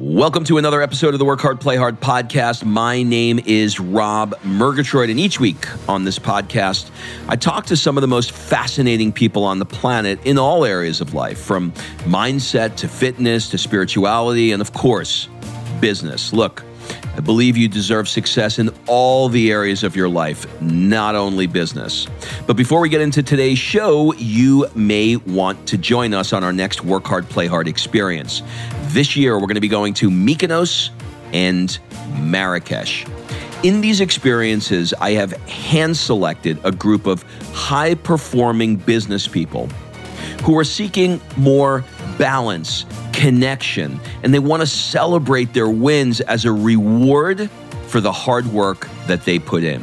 Welcome to another episode of the Work Hard, Play Hard podcast. My name is Rob Murgatroyd, and each week on this podcast, I talk to some of the most fascinating people on the planet in all areas of life, from mindset to fitness to spirituality, and of course, business. Look, I believe you deserve success in all the areas of your life, not only business. But before we get into today's show, you may want to join us on our next Work Hard, Play Hard experience. This year, we're going to be going to Mykonos and Marrakesh. In these experiences, I have hand selected a group of high performing business people who are seeking more balance connection, and they want to celebrate their wins as a reward for the hard work that they put in.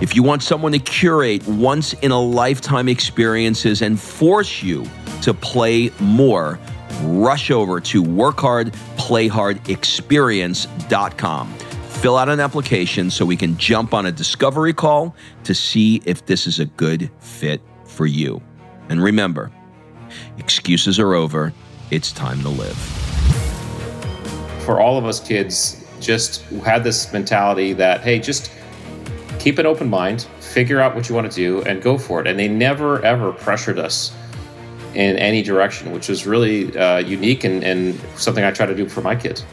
If you want someone to curate once in a lifetime experiences and force you to play more, rush over to workhardplayhardexperience.com. Fill out an application so we can jump on a discovery call to see if this is a good fit for you. And remember, excuses are over it's time to live. For all of us kids, just had this mentality that, hey, just keep an open mind, figure out what you want to do, and go for it. And they never, ever pressured us in any direction, which was really uh, unique and, and something I try to do for my kids.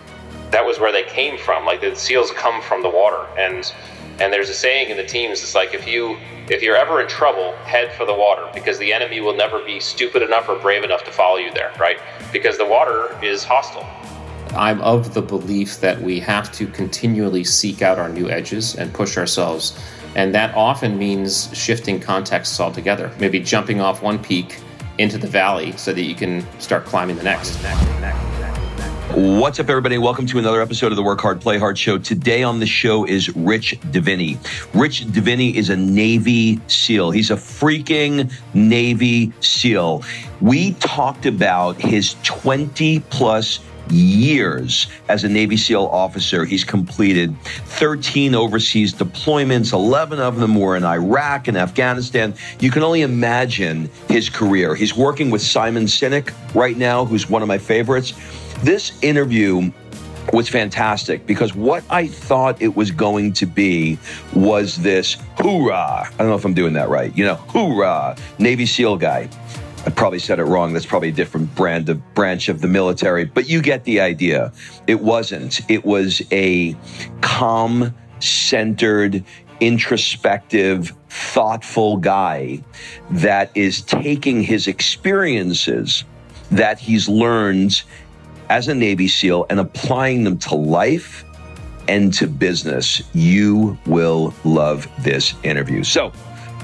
That was where they came from. Like the seals come from the water. And and there's a saying in the teams, it's like if you if you're ever in trouble, head for the water because the enemy will never be stupid enough or brave enough to follow you there, right? Because the water is hostile. I'm of the belief that we have to continually seek out our new edges and push ourselves. And that often means shifting contexts altogether, maybe jumping off one peak into the valley so that you can start climbing the next. next, next. What's up, everybody? Welcome to another episode of the Work Hard, Play Hard show. Today on the show is Rich Diviney. Rich Diviney is a Navy SEAL. He's a freaking Navy SEAL. We talked about his 20 plus years as a Navy SEAL officer. He's completed 13 overseas deployments, 11 of them were in Iraq and Afghanistan. You can only imagine his career. He's working with Simon Sinek right now, who's one of my favorites. This interview was fantastic because what I thought it was going to be was this hoorah. I don't know if I'm doing that right. You know, hoorah, Navy SEAL guy. I probably said it wrong. That's probably a different brand of branch of the military, but you get the idea. It wasn't. It was a calm, centered, introspective, thoughtful guy that is taking his experiences that he's learned as a Navy SEAL and applying them to life and to business, you will love this interview. So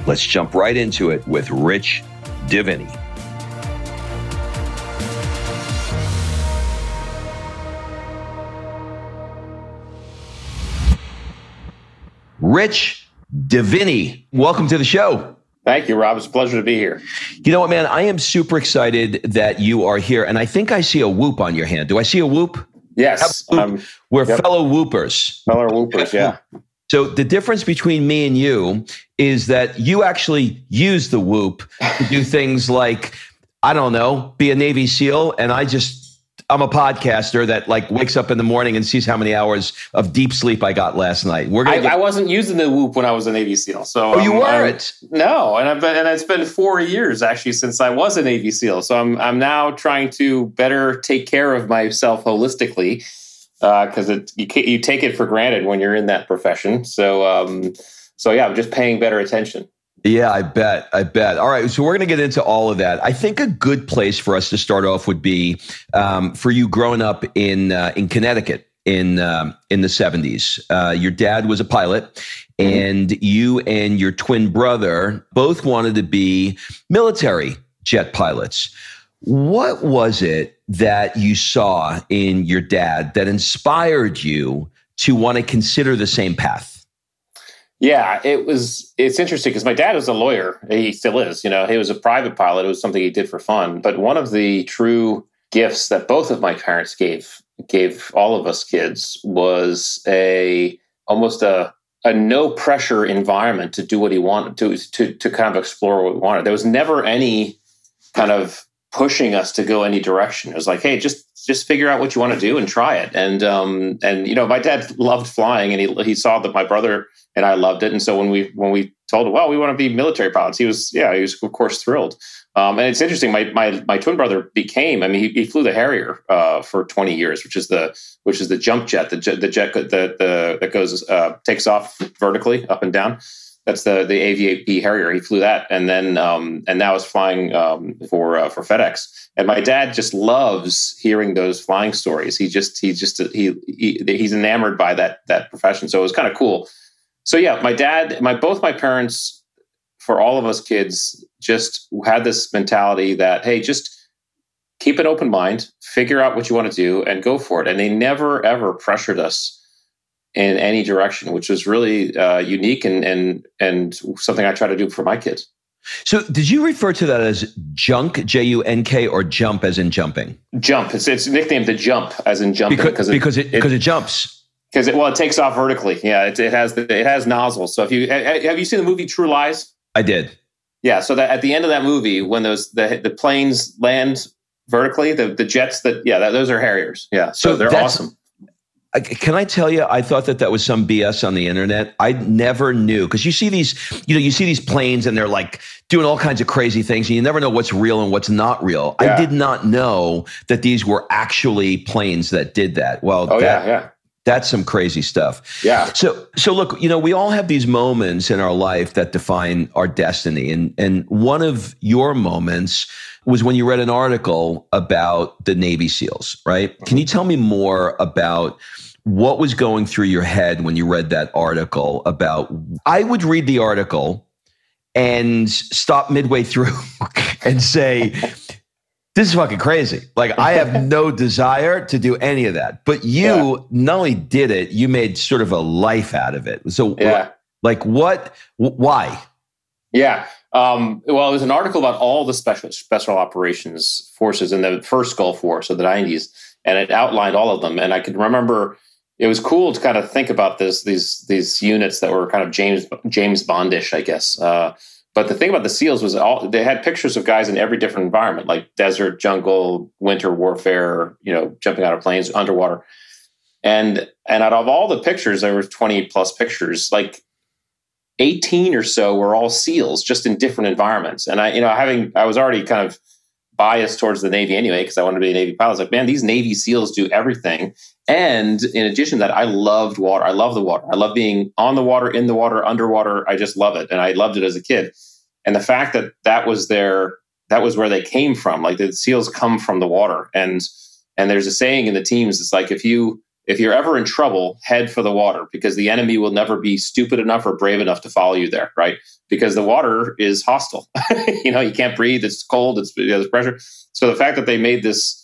let's jump right into it with Rich Diviney. Rich Diviney, welcome to the show. Thank you, Rob. It's a pleasure to be here. You know what, man? I am super excited that you are here. And I think I see a whoop on your hand. Do I see a whoop? Yes. Um, We're yep. fellow whoopers. Fellow whoopers, yeah. So the difference between me and you is that you actually use the whoop to do things like, I don't know, be a Navy SEAL. And I just I'm a podcaster that like wakes up in the morning and sees how many hours of deep sleep I got last night. We're gonna I, get- I wasn't using the Whoop when I was a Navy SEAL, so oh, you weren't? no, and I've been, and it's been four years actually since I was a Navy SEAL. So I'm I'm now trying to better take care of myself holistically because uh, it you, you take it for granted when you're in that profession. So um, so yeah, I'm just paying better attention. Yeah, I bet. I bet. All right. So we're going to get into all of that. I think a good place for us to start off would be um, for you growing up in uh, in Connecticut in um, in the seventies. Uh, your dad was a pilot, mm-hmm. and you and your twin brother both wanted to be military jet pilots. What was it that you saw in your dad that inspired you to want to consider the same path? Yeah, it was. It's interesting because my dad was a lawyer. He still is. You know, he was a private pilot. It was something he did for fun. But one of the true gifts that both of my parents gave gave all of us kids was a almost a a no pressure environment to do what he wanted to to to kind of explore what we wanted. There was never any kind of pushing us to go any direction. It was like, hey, just just figure out what you want to do and try it. And um, and you know, my dad loved flying, and he he saw that my brother and I loved it. And so when we when we told him, well, we want to be military pilots, he was yeah, he was of course thrilled. Um, and it's interesting. My, my my twin brother became. I mean, he, he flew the Harrier uh, for 20 years, which is the which is the jump jet, the jet, the jet that the, that goes uh, takes off vertically up and down that's the the AV8B Harrier. He flew that, and then um, and now is flying um, for uh, for FedEx. And my dad just loves hearing those flying stories. He just he just he, he he's enamored by that that profession. So it was kind of cool. So yeah, my dad, my both my parents, for all of us kids, just had this mentality that hey, just keep an open mind, figure out what you want to do, and go for it. And they never ever pressured us in any direction, which was really uh, unique and and and something I try to do for my kids. So, did you refer to that as junk, J U N K, or jump as in jumping? Jump. It's it's nicknamed the jump as in jumping because because it, because it, it, it jumps. Because it well, it takes off vertically. Yeah, it, it has the, it has nozzles. So if you have you seen the movie True Lies? I did. Yeah. So that at the end of that movie, when those the the planes land vertically, the the jets that yeah, that, those are Harriers. Yeah. So, so they're awesome can I tell you, I thought that that was some BS on the internet. I never knew because you see these, you know, you see these planes and they're like doing all kinds of crazy things, and you never know what's real and what's not real. Yeah. I did not know that these were actually planes that did that. Well, oh that, yeah, yeah. That's some crazy stuff. Yeah. So so look, you know, we all have these moments in our life that define our destiny. And and one of your moments was when you read an article about the Navy SEALs, right? Can mm-hmm. you tell me more about what was going through your head when you read that article about I would read the article and stop midway through and say this is fucking crazy. Like I have no desire to do any of that. But you yeah. not only did it, you made sort of a life out of it. So yeah. like what why? Yeah. Um, well, it was an article about all the special special operations forces in the first Gulf War, so the 90s, and it outlined all of them. And I could remember it was cool to kind of think about this these these units that were kind of James James Bondish, I guess. Uh, but the thing about the SEALs was all they had pictures of guys in every different environment, like desert, jungle, winter warfare, you know, jumping out of planes, underwater. And and out of all the pictures, there were 20 plus pictures, like 18 or so were all SEALs, just in different environments. And I, you know, having I was already kind of biased towards the Navy anyway, because I wanted to be a Navy pilot. I was like, man, these Navy SEALs do everything. And in addition to that, I loved water. I love the water. I love being on the water, in the water, underwater. I just love it. And I loved it as a kid. And the fact that that was their, that was where they came from. Like the SEALs come from the water. And, and there's a saying in the teams, it's like, if you, if you're ever in trouble, head for the water because the enemy will never be stupid enough or brave enough to follow you there, right? Because the water is hostile. you know, you can't breathe. It's cold. It's there's pressure. So the fact that they made this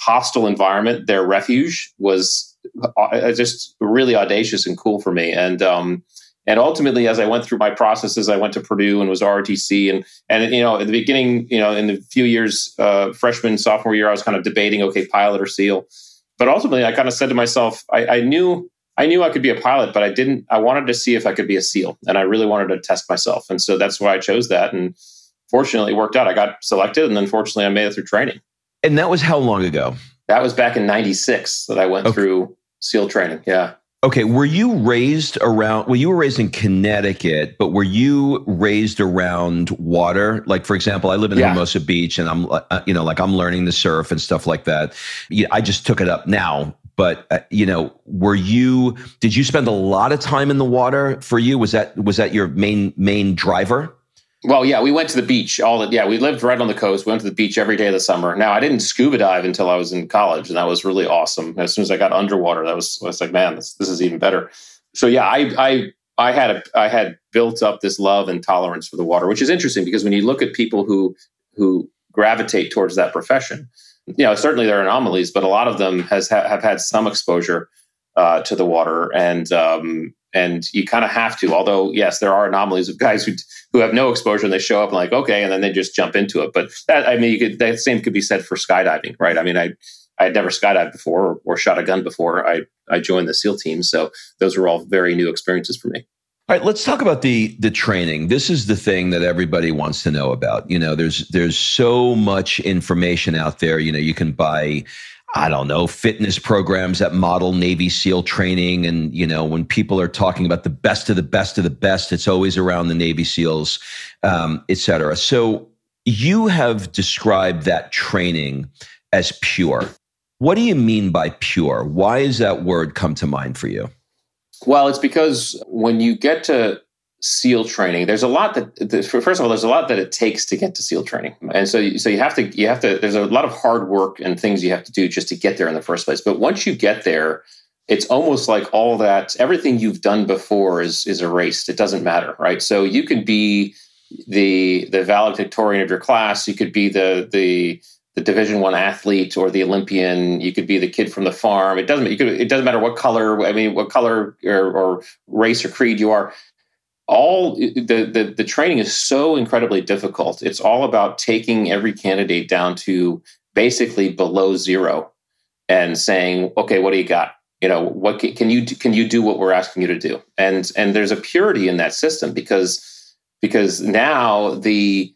hostile environment their refuge was uh, just really audacious and cool for me. And um, and ultimately, as I went through my processes, I went to Purdue and was ROTC. And and you know, at the beginning, you know, in the few years, uh, freshman sophomore year, I was kind of debating, okay, pilot or SEAL but ultimately i kind of said to myself I, I, knew i knew i could be a pilot but i didn't i wanted to see if i could be a seal and i really wanted to test myself. And so that's why i chose that. And fortunately it worked out. I got selected and then fortunately i made it through training. And that was how long ago? That was back in 96 that i went okay. through seal training. Yeah Okay, were you raised around? Well, you were raised in Connecticut, but were you raised around water? Like, for example, I live in yeah. Hermosa Beach, and I'm, uh, you know, like I'm learning to surf and stuff like that. I just took it up now, but uh, you know, were you? Did you spend a lot of time in the water? For you, was that was that your main main driver? Well, yeah, we went to the beach. All the, yeah, we lived right on the coast. We went to the beach every day of the summer. Now, I didn't scuba dive until I was in college, and that was really awesome. As soon as I got underwater, that was I was like, man, this, this is even better. So yeah, I I I had a I had built up this love and tolerance for the water, which is interesting because when you look at people who who gravitate towards that profession, you know, certainly there are anomalies, but a lot of them has have had some exposure uh, to the water, and um, and you kind of have to. Although, yes, there are anomalies of guys who who have no exposure and they show up and like, okay, and then they just jump into it. But that, I mean, you could, that same could be said for skydiving, right? I mean, I I had never skydived before or, or shot a gun before. I I joined the SEAL team, so those were all very new experiences for me. All right, let's talk about the the training. This is the thing that everybody wants to know about. You know, there's there's so much information out there. You know, you can buy I don't know, fitness programs that model Navy SEAL training. And, you know, when people are talking about the best of the best of the best, it's always around the Navy SEALs, um, et cetera. So you have described that training as pure. What do you mean by pure? Why does that word come to mind for you? Well, it's because when you get to SEAL training, there's a lot that first of all, there's a lot that it takes to get to SEAL training, and so so you have to you have to. There's a lot of hard work and things you have to do just to get there in the first place. But once you get there, it's almost like all that everything you've done before is is erased. It doesn't matter, right? So you could be the the valedictorian of your class. You could be the the the division one athlete or the olympian you could be the kid from the farm it doesn't you could, it doesn't matter what color i mean what color or, or race or creed you are all the, the the training is so incredibly difficult. It's all about taking every candidate down to basically below zero and saying, okay, what do you got? You know, what can, can you can you do what we're asking you to do? And and there's a purity in that system because because now the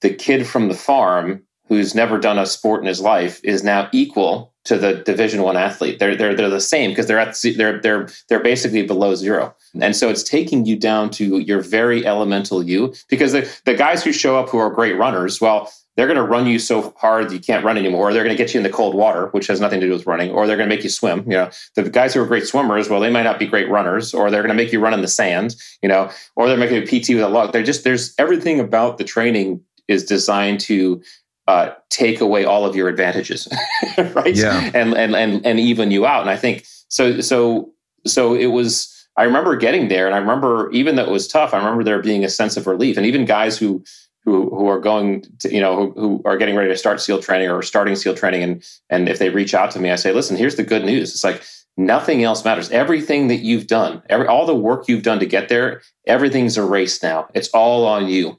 the kid from the farm who's never done a sport in his life is now equal to the division one athlete they're they're they're the same because they're at they're they're they're basically below zero and so it's taking you down to your very elemental you because the, the guys who show up who are great runners well they're going to run you so hard you can't run anymore or they're going to get you in the cold water which has nothing to do with running or they're going to make you swim you know the guys who are great swimmers well they might not be great runners or they're going to make you run in the sand you know or they're making a pt with a log they're just there's everything about the training is designed to uh, take away all of your advantages, right? Yeah. And, and and and even you out. And I think so. So so it was. I remember getting there, and I remember even though it was tough, I remember there being a sense of relief. And even guys who who who are going to you know who, who are getting ready to start SEAL training or starting SEAL training, and and if they reach out to me, I say, listen, here's the good news. It's like nothing else matters. Everything that you've done, every all the work you've done to get there, everything's erased now. It's all on you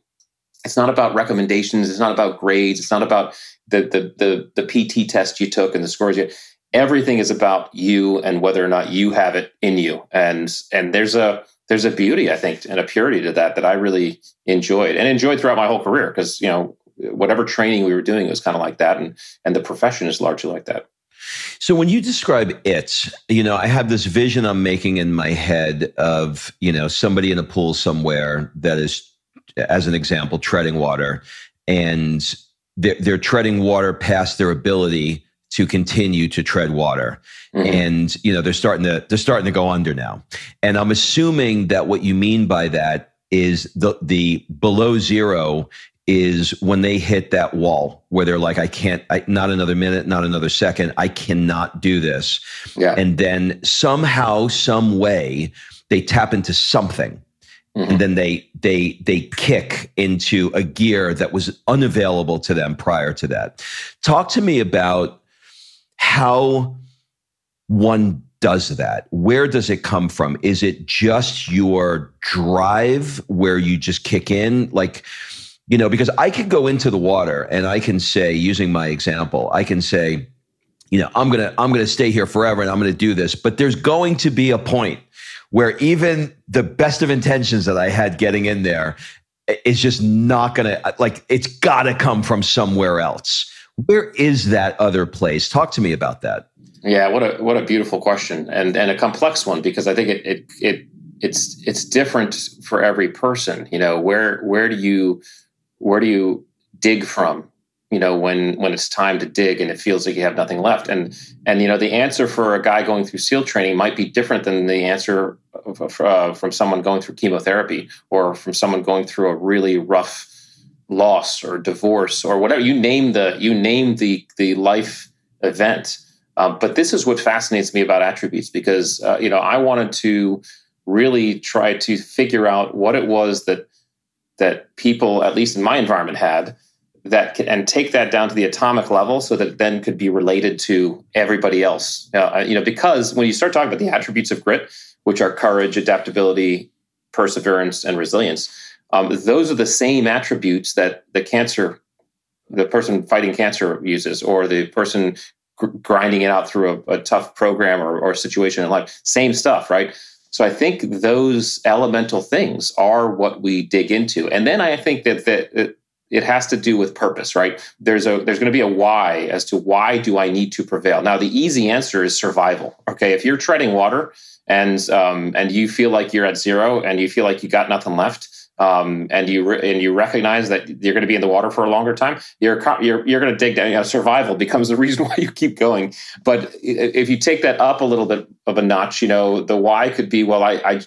it's not about recommendations it's not about grades it's not about the the the, the pt test you took and the scores you everything is about you and whether or not you have it in you. And and there's a there's a beauty i think and a purity to that that i really enjoyed and enjoyed throughout my whole career because you know whatever training we were doing was kind of like that and and the profession is largely like that. So when you describe it, you know, I have this vision I'm making in my head of, you know, somebody in a pool somewhere that is as an example, treading water, and they're, they're treading water past their ability to continue to tread water mm-hmm. and you know they're starting to they're starting to go under now and i'm assuming that what you mean by that is the the below zero is when they hit that wall where they're like i can't I, not another minute not another second i cannot do this yeah. and then somehow some way they tap into something Mm-hmm. and then they they they kick into a gear that was unavailable to them prior to that talk to me about how one does that where does it come from? Is it just your drive where you just kick in? Like you know because i could go into the water and i can say using my example i can say you know i'm gonna i'm gonna stay here forever and i'm gonna do this. But there's going to be a point where even the best of intentions that I had getting in there is just not to, like, it's got to come from somewhere else. Where is that other place? Talk to me about that. Yeah, what a what a beautiful question and and a complex one because I think it it it it's it's different for every person. You know, where where do you where do you dig from? you know when when it's time to dig and it feels like you have nothing left and and you know the answer for a guy going through seal training might be different than the answer of, uh, from someone going through chemotherapy or from someone going through a really rough loss or divorce or whatever you name the you name the the life event um, but this is what fascinates me about attributes because uh, you know i wanted to really try to figure out what it was that that people at least in my environment had that and take that down to the atomic level so that then could be related to everybody else. Uh, you know, because when you start talking about the attributes of grit, which are courage, adaptability, perseverance, and resilience, um, those are the same attributes that the cancer, the person fighting cancer uses, or the person gr- grinding it out through a, a tough program or, or situation in life. Same stuff, right? So I think those elemental things are what we dig into. And then I think that, that it has to do with purpose, right? There's a there's going to be a why as to why do I need to prevail. Now the easy answer is survival. Okay, if you're treading water and um, and you feel like you're at zero and you feel like you got nothing left, um, and you re- and you recognize that you're going to be in the water for a longer time, you're you're you're going to dig down. You know, survival becomes the reason why you keep going. But if you take that up a little bit of a notch, you know, the why could be well, I I,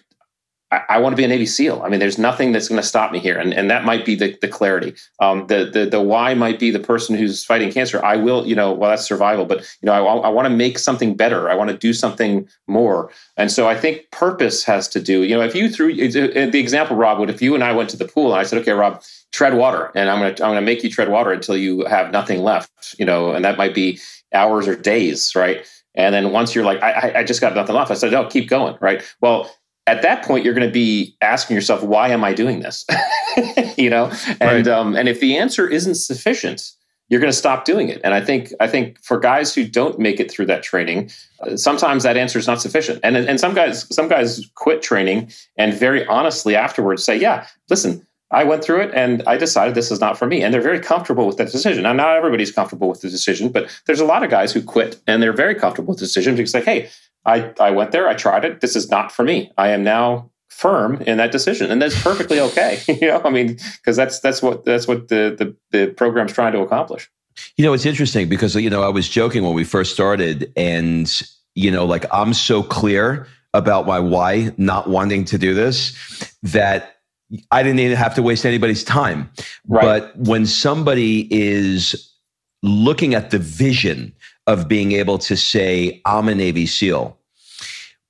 I, I want to be a Navy SEAL. I mean, there's nothing that's going to stop me here, and and that might be the the clarity. Um, the the the why might be the person who's fighting cancer. I will, you know, well that's survival, but you know, I, I want to make something better. I want to do something more, and so I think purpose has to do. You know, if you threw the example, Rob, would if you and I went to the pool and I said, okay, Rob, tread water, and I'm gonna I'm gonna make you tread water until you have nothing left. You know, and that might be hours or days, right? And then once you're like, I, I just got nothing left, I said, no, keep going, right? Well, at that point you're going to be asking yourself why am i doing this you know and right. um, and if the answer isn't sufficient you're going to stop doing it and i think i think for guys who don't make it through that training uh, sometimes that answer is not sufficient and and some guys some guys quit training and very honestly afterwards say yeah listen I went through it and I decided this is not for me. And they're very comfortable with that decision. Now, not everybody's comfortable with the decision, but there's a lot of guys who quit and they're very comfortable with the decision because, like, hey, I, I went there, I tried it. This is not for me. I am now firm in that decision, and that's perfectly okay. you know, I mean, because that's that's what that's what the, the the program's trying to accomplish. You know, it's interesting because you know I was joking when we first started, and you know, like I'm so clear about my why not wanting to do this that I didn't even have to waste anybody's time. Right. But when somebody is looking at the vision of being able to say, I'm a Navy SEAL.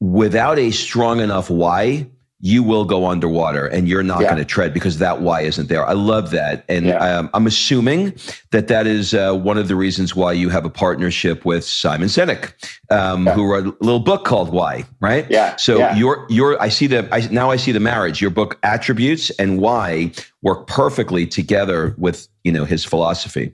Without a strong enough why, you will go underwater and you're not yeah. going to tread because that why isn't there. I love that. And yeah. um, I'm assuming that that is uh, one of the reasons why you have a partnership with Simon Sinek, um, yeah. who wrote a little book called Why, right? Yeah. So your, your, I see the, I, now I see the marriage, your book Attributes and Why work perfectly together with, you know, his philosophy.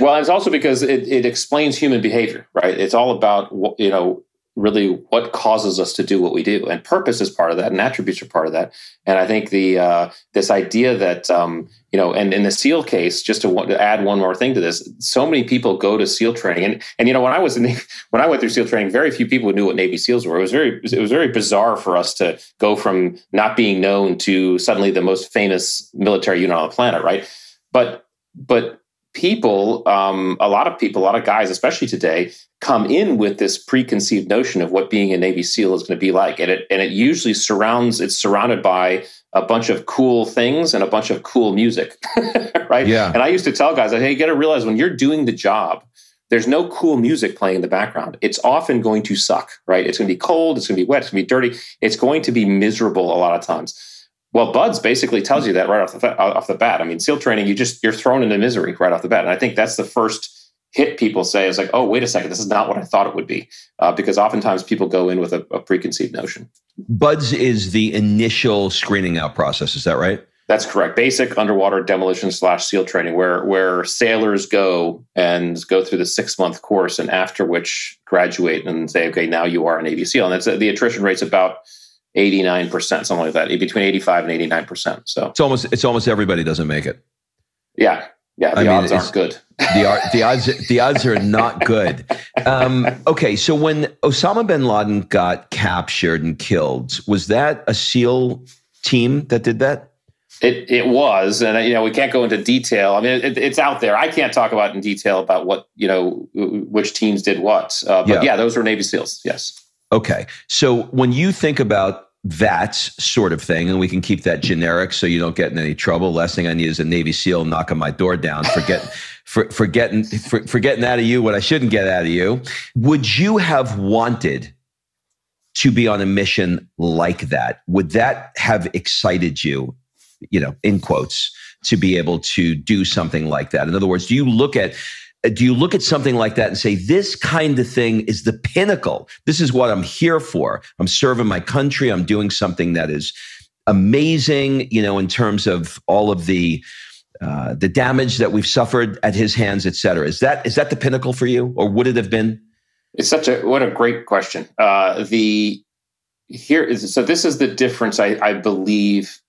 Well, it's also because it, it explains human behavior, right? It's all about, you know, really what causes us to do what we do. And purpose is part of that and attributes are part of that. And i think the uh, this idea that um, you know and in the seal case just to, to, add one more thing to this so many people go to seal training. And and you know when i was in the, when i went through seal training very few people knew what navy seals were. It was very it was very bizarre for us to go from not being known to suddenly the most famous military unit on the planet right? But but people, um, a lot of people, a lot of guys, especially today, come in with this preconceived notion of what being a Navy SEAL is going to be like, and it and it usually surrounds it's surrounded by a bunch of cool things and a bunch of cool music, right? Yeah. And I used to tell guys, hey, you got to realize when you're doing the job. There's no cool music playing in the background. It's often going to suck, right? It's going to be cold. It's going to be wet. It's going to be dirty. It's going to be miserable a lot of times. Well, BUD/S basically tells you that right off the off the bat. I mean, SEAL training, you just you're thrown into misery right off the bat, and I think that's the first hit people say is like, oh, wait a second, this is not what I thought it would be, uh, because oftentimes people go in with a, a preconceived notion. BUD/S is the initial screening out process. Is that right? That's correct. Basic underwater demolition slash SEAL training, where where sailors go and go through the six month course, and after which graduate and say, okay, now you are a Navy SEAL, and that's the attrition rate's about 89%, something like that, between 85 and 89%. So it's almost, it's almost everybody doesn't make it. Yeah. Yeah. The I odds mean, aren't good. the, the odds, the odds are not good. Um, okay. So when Osama bin Laden got captured and killed, was that a SEAL team that did that? It, it was, and you know we can't go into detail. I mean, it, it's out there. I can't talk about in detail about what you know which teams did what. Uh, but yeah. yeah, those were Navy SEALs. Yes. Okay. So when you think about that sort of thing, and we can keep that generic so you don't get in any trouble. Last thing I need is a Navy SEAL knocking my door down, forget, for, forgetting, for, getting out of you what I shouldn't get out of you. Would you have wanted to be on a mission like that? Would that have excited you, you know, in quotes, to be able to do something like that? In other words, do you look at do you look at something like that and say, this kind of thing is the pinnacle? This is what I'm here for. I'm serving my country. I'm doing something that is amazing, you know, in terms of all of the, uh, the damage that we've suffered at his hands, et cetera. Is that, is that the pinnacle for you or would it have been? It's such a, what a great question. Uh, the, here is so this is the difference I, I believe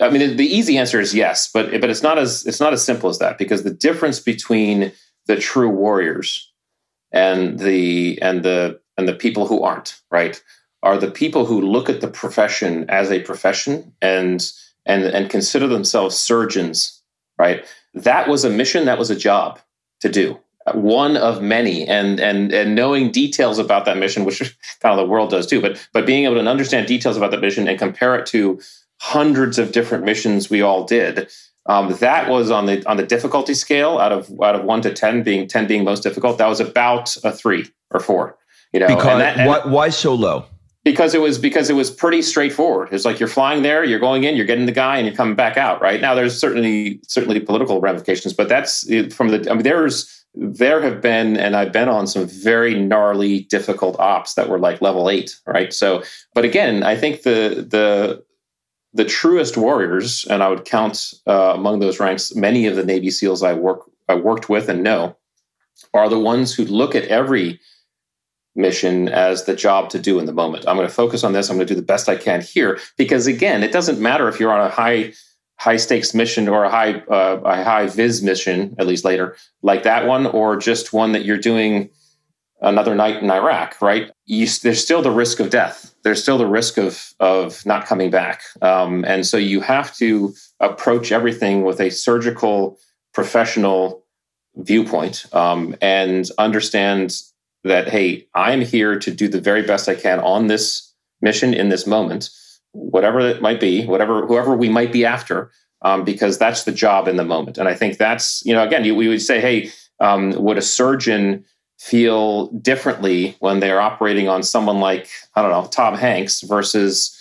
I mean, the easy answer is yes, but but it's not as it's not as simple as that because the difference between the true warriors and the and the and the people who aren't right are the people who look at the profession as a profession and and and consider themselves surgeons, right? That was a mission, that was a job to do, one of many, and and and knowing details about that mission, which kind of the world does too, but but being able to understand details about that mission and compare it to hundreds of different missions we all did. Um, that was on the on the difficulty scale out of out of one to ten, being ten being most difficult. That was about a three or four. You know, because that, why, why so low? Because it was because it was pretty straightforward. It's like you're flying there, you're going in, you're getting the guy, and you're coming back out. Right now, there's certainly certainly political ramifications, but that's from the. I mean, there's there have been, and I've been on some very gnarly, difficult ops that were like level eight, right? So, but again, I think the the the truest warriors, and I would count uh, among those ranks many of the Navy SEALs I work I worked with and know, are the ones who look at every mission as the job to do in the moment. I'm going to focus on this. I'm going to do the best I can here because again, it doesn't matter if you're on a high high stakes mission or a high uh, a high vis mission at least later like that one or just one that you're doing another night in Iraq, right? You, there's still the risk of death. There's still the risk of of not coming back, um, and so you have to approach everything with a surgical, professional viewpoint um, and understand that hey, I'm here to do the very best I can on this mission in this moment, whatever it might be, whatever whoever we might be after, um, because that's the job in the moment. And I think that's you know again, you, we would say, hey, um, would a surgeon feel differently when they're operating on someone like I don't know Tom Hanks versus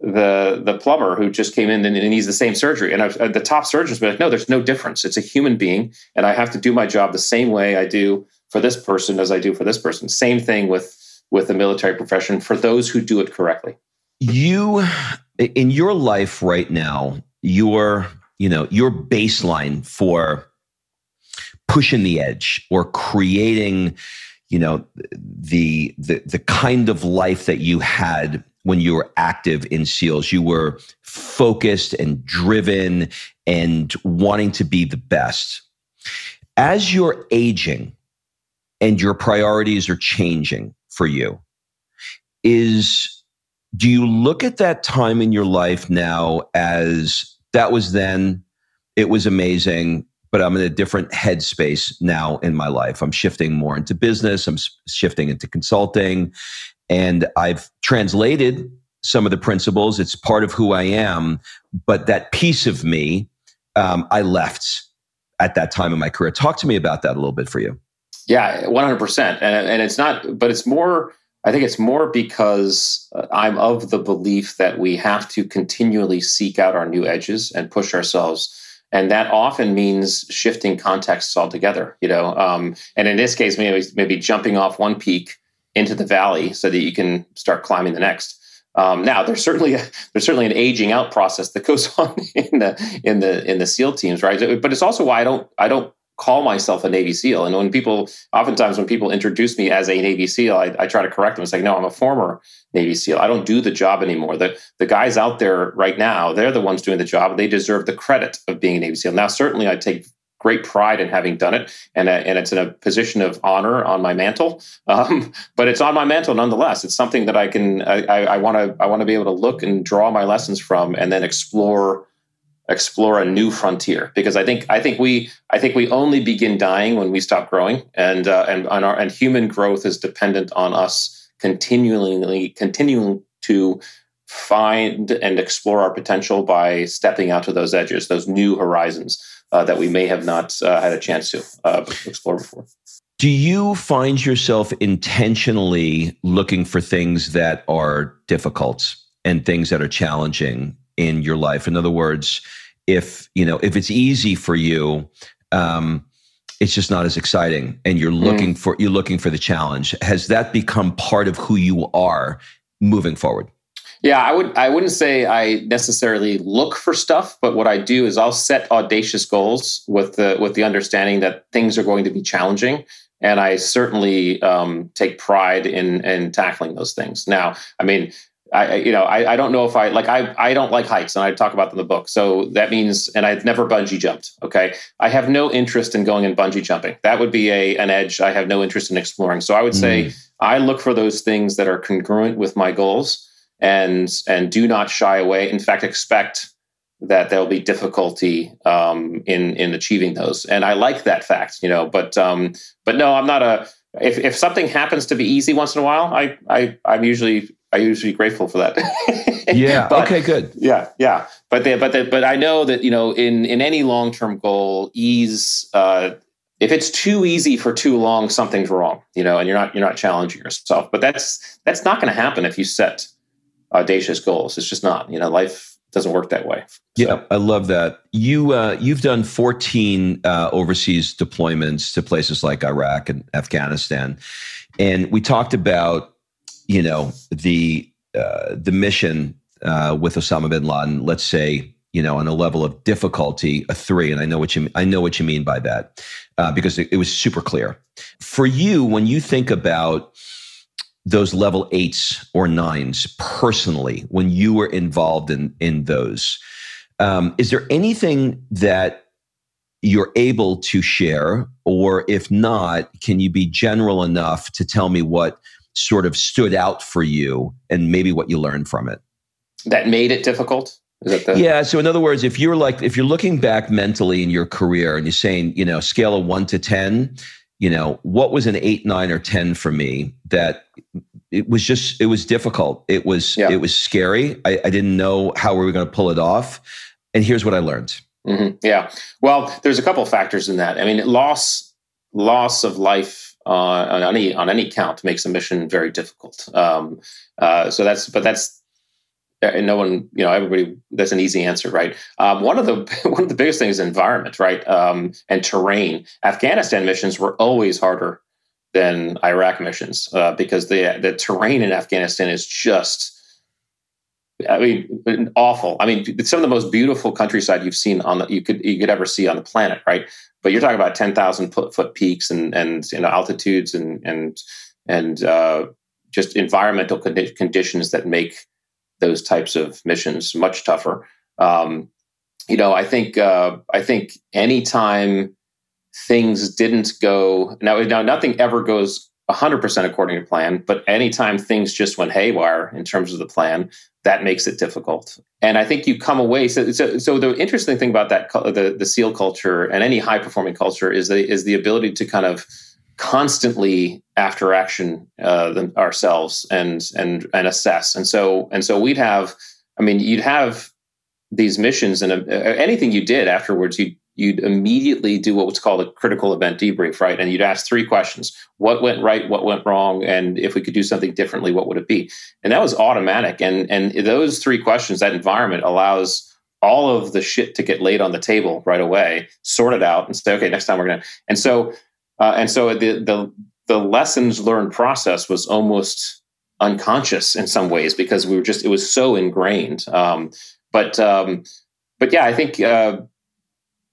the the plumber who just came in and, needs the same surgery. And I've, uh, the top surgeons be like, no, there's no difference. It's a human being, and I have to do my job the same way I do for this person as I do for this person. Same thing with with the military profession for those who do it correctly. You in your life right now, your you know your baseline for pushing the edge or creating you know the the the kind of life that you had when you were active in seals. You were focused and driven and wanting to be the best. As you're aging and your priorities are changing for you is do you look at that time in your life now as that was then it was amazing but I'm in a different headspace now in my life. I'm shifting more into business, I'm shifting into consulting, and I've translated some of the principles. It's part of who I am, but that piece of me, um, I left at that time in my career. Talk to me about that a little bit for you. Yeah, 100%. And, and it's not, but it's more, I think it's more because uh, I'm of the belief that we have to continually seek out our new edges and push ourselves and that often means shifting contexts altogether you know um, and in this case maybe maybe jumping off one peak into the valley so that you can start climbing the next um, now there's certainly a, there's certainly an aging out process that goes on in the in the in the SEAL teams, right? But it's also why I don't I don't call myself a Navy SEAL. And when people, oftentimes when people introduce me as a Navy SEAL, I, I, try to correct them. It's like, no, I'm a former Navy SEAL. I don't do the job anymore. The, the guys out there right now, they're the ones doing the job. They deserve the credit of being a Navy SEAL. Now, certainly I take great pride in having done it. And, uh, and it's in a position of honor on my mantle. Um, but it's on my mantle nonetheless. It's something that I can, I want to, I want to be able to look and draw my lessons from and then explore explore a new frontier because I think I think we I think we only begin dying when we stop growing and uh, and and, our, and human growth is dependent on us continually continuing to find and explore our potential by stepping out to those edges those new horizons uh, that we may have not uh, had a chance to uh, explore before. Do you find yourself intentionally looking for things that are difficult and things that are challenging in your life. In other words, if you know if it's easy for you, um, it's just not as exciting, and you're looking mm. for you're looking for the challenge. Has that become part of who you are moving forward? Yeah, I would I wouldn't say I necessarily look for stuff, but what I do is I'll set audacious goals with the with the understanding that things are going to be challenging, and I certainly um, take pride in in tackling those things. Now, I mean, I, you know, I, I don't know if I like I I don't like heights, and I talk about them in the book. So that means, and I've never bungee jumped. Okay, I have no interest in going and bungee jumping. That would be a an edge I have no interest in exploring. So I would say mm. I look for those things that are congruent with my goals, and and do not shy away. In fact, expect that there'll be difficulty um, in in achieving those. And I like that fact, you know. But um, but no, I'm not a. If if something happens to be easy once in a while, I I I'm usually I usually be grateful for that. yeah. but, okay. Good. Yeah. Yeah. But the, but the, but I know that you know in in any long term goal, ease. Uh, if it's too easy for too long, something's wrong. You know, and you're not you're not challenging yourself. But that's that's not going to happen if you set audacious goals. It's just not. You know, life doesn't work that way. So. Yeah, I love that. You uh, you've done 14 uh, overseas deployments to places like Iraq and Afghanistan, and we talked about you know the uh, the mission uh, with Osama bin Laden, let's say you know on a level of difficulty a three, and I know what you I know what you mean by that uh, because it, it was super clear for you when you think about those level eights or nines personally when you were involved in in those. Um, is there anything that you're able to share, or if not, can you be general enough to tell me what sort of stood out for you and maybe what you learned from it? That made it difficult? The- yeah. So in other words, if you're like, if you're looking back mentally in your career and you're saying, you know, scale of one to 10, you know, what was an eight, nine, or 10 for me that it was just, it was difficult. It was, yeah. it was scary. I, I, didn't know how we were going to pull it off. And here's what I learned. Mm-hmm. Yeah. Well, there's a couple factors in that. I mean, loss, loss of life uh, on any on any count makes a mission very difficult. Um, uh, so that's but that's uh, no one you know everybody that's an easy answer right? Um, one of the one of the biggest things is environment right? Um, and terrain. Afghanistan missions were always harder than iraq missions uh, because the the terrain in afghanistan is just I mean, awful. I mean, some of the most beautiful countryside you've seen on the you could you could ever see on the planet, right? But you're talking about ten thousand foot, foot peaks and and you know altitudes and and and uh, just environmental condi- conditions that make those types of missions much tougher. Um, you know, I think uh, I think anytime things didn't go now, now nothing ever goes 100% according to plan, but anytime things just went haywire in terms of the plan, that makes it difficult. And I think you come away. So, so, so the interesting thing about that, the, the SEAL culture and any high performing culture is the, is the ability to kind of constantly after action uh, ourselves and, and, and assess. And so, and so we'd have, I mean, you'd have these missions and uh, anything you did afterwards, you you'd immediately do what was called a critical event debrief, right? And you'd ask three questions what went right, what went wrong, and if we could do something differently, what would it be? And that was automatic. And, and those three questions, that environment allows all of the shit to get laid on the table right away, sort it out, and say, okay, next time we're going to. And so, uh, and so the, the, the lessons learned process was almost unconscious in some ways because we were just, it was so ingrained. Um, but, um, but yeah, I think, uh,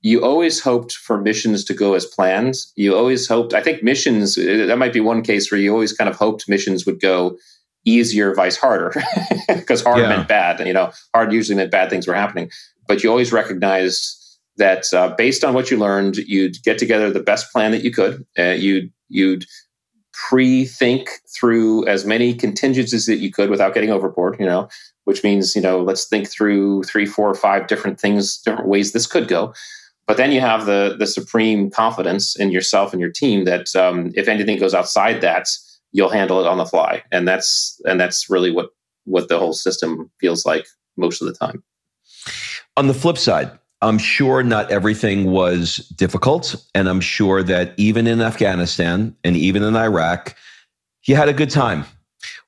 you always hoped for missions to go as planned. You always hoped, I think missions, uh, that might be one case where you always kind of hoped missions would go easier, vice harder, because hard yeah. meant bad. And, you know, hard usually meant bad things were happening. But you always recognized that uh, based on what you learned, you'd get together the best plan that you could. Uh, you'd, you'd pre-think through as many contingencies that you could without getting overboard, you know, which means, you know, let's think through three, four, five different things, different ways this could go. But then you have the the supreme confidence in yourself and your team that um, if anything goes outside that, you'll handle it on the fly, and that's and that's really what what the whole system feels like most of the time. On the flip side, I'm sure not everything was difficult, and I'm sure that even in Afghanistan and even in Iraq, you had a good time.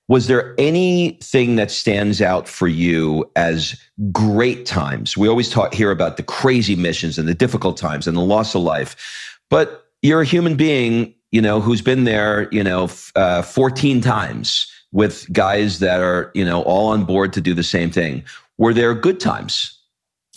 Was there anything that stands out for you as great times? We always talk here about the crazy missions and the difficult times and the loss of life, but you're a human being, you know, who's been there, you know, uh, 14 times with guys that are, you know, all on board to do the same thing. Were there good times?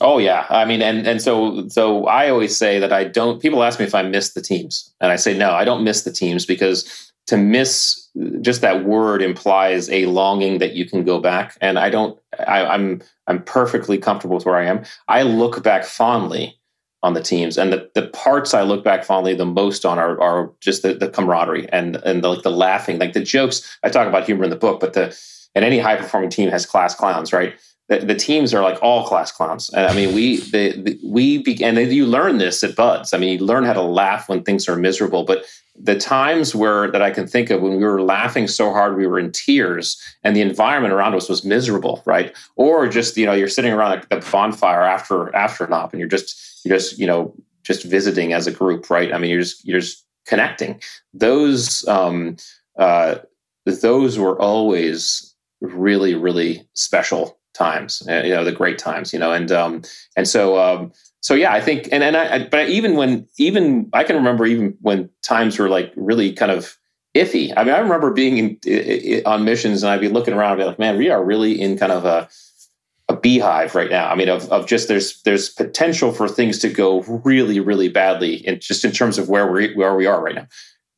Oh yeah, I mean, and and so so I always say that I don't. People ask me if I miss the teams, and I say no, I don't miss the teams because to miss just that word implies a longing that you can go back. And I don't. I, I'm I'm perfectly comfortable with where I am. I look back fondly on the teams, and the, the parts I look back fondly the most on are, are just the, the camaraderie and and the, like the laughing, like the jokes. I talk about humor in the book, but the and any high performing team has class clowns, right? The, the, teams are like all class clowns. And I mean, we the, the we began. You learn this at BUD/S. I mean, you learn how to laugh when things are miserable. But the times where that I can think of when we were laughing so hard we were in tears and the environment around us was miserable, right? Or just you know you're sitting around the bonfire after after an op and you're just you're just you know just visiting as a group, right? I mean you're just you're just connecting. Those um, uh, those were always really really special times, uh, you know the great times, you know, and um, and so um, so yeah, I think, and and I, but even when even I can remember even when times were like really kind of iffy. I mean, I remember being in, in, on missions and I'd be looking around and be like, man, we are really in kind of a a beehive right now. I mean, of, of just there's there's potential for things to go really really badly, in, just in terms of where we where we are right now.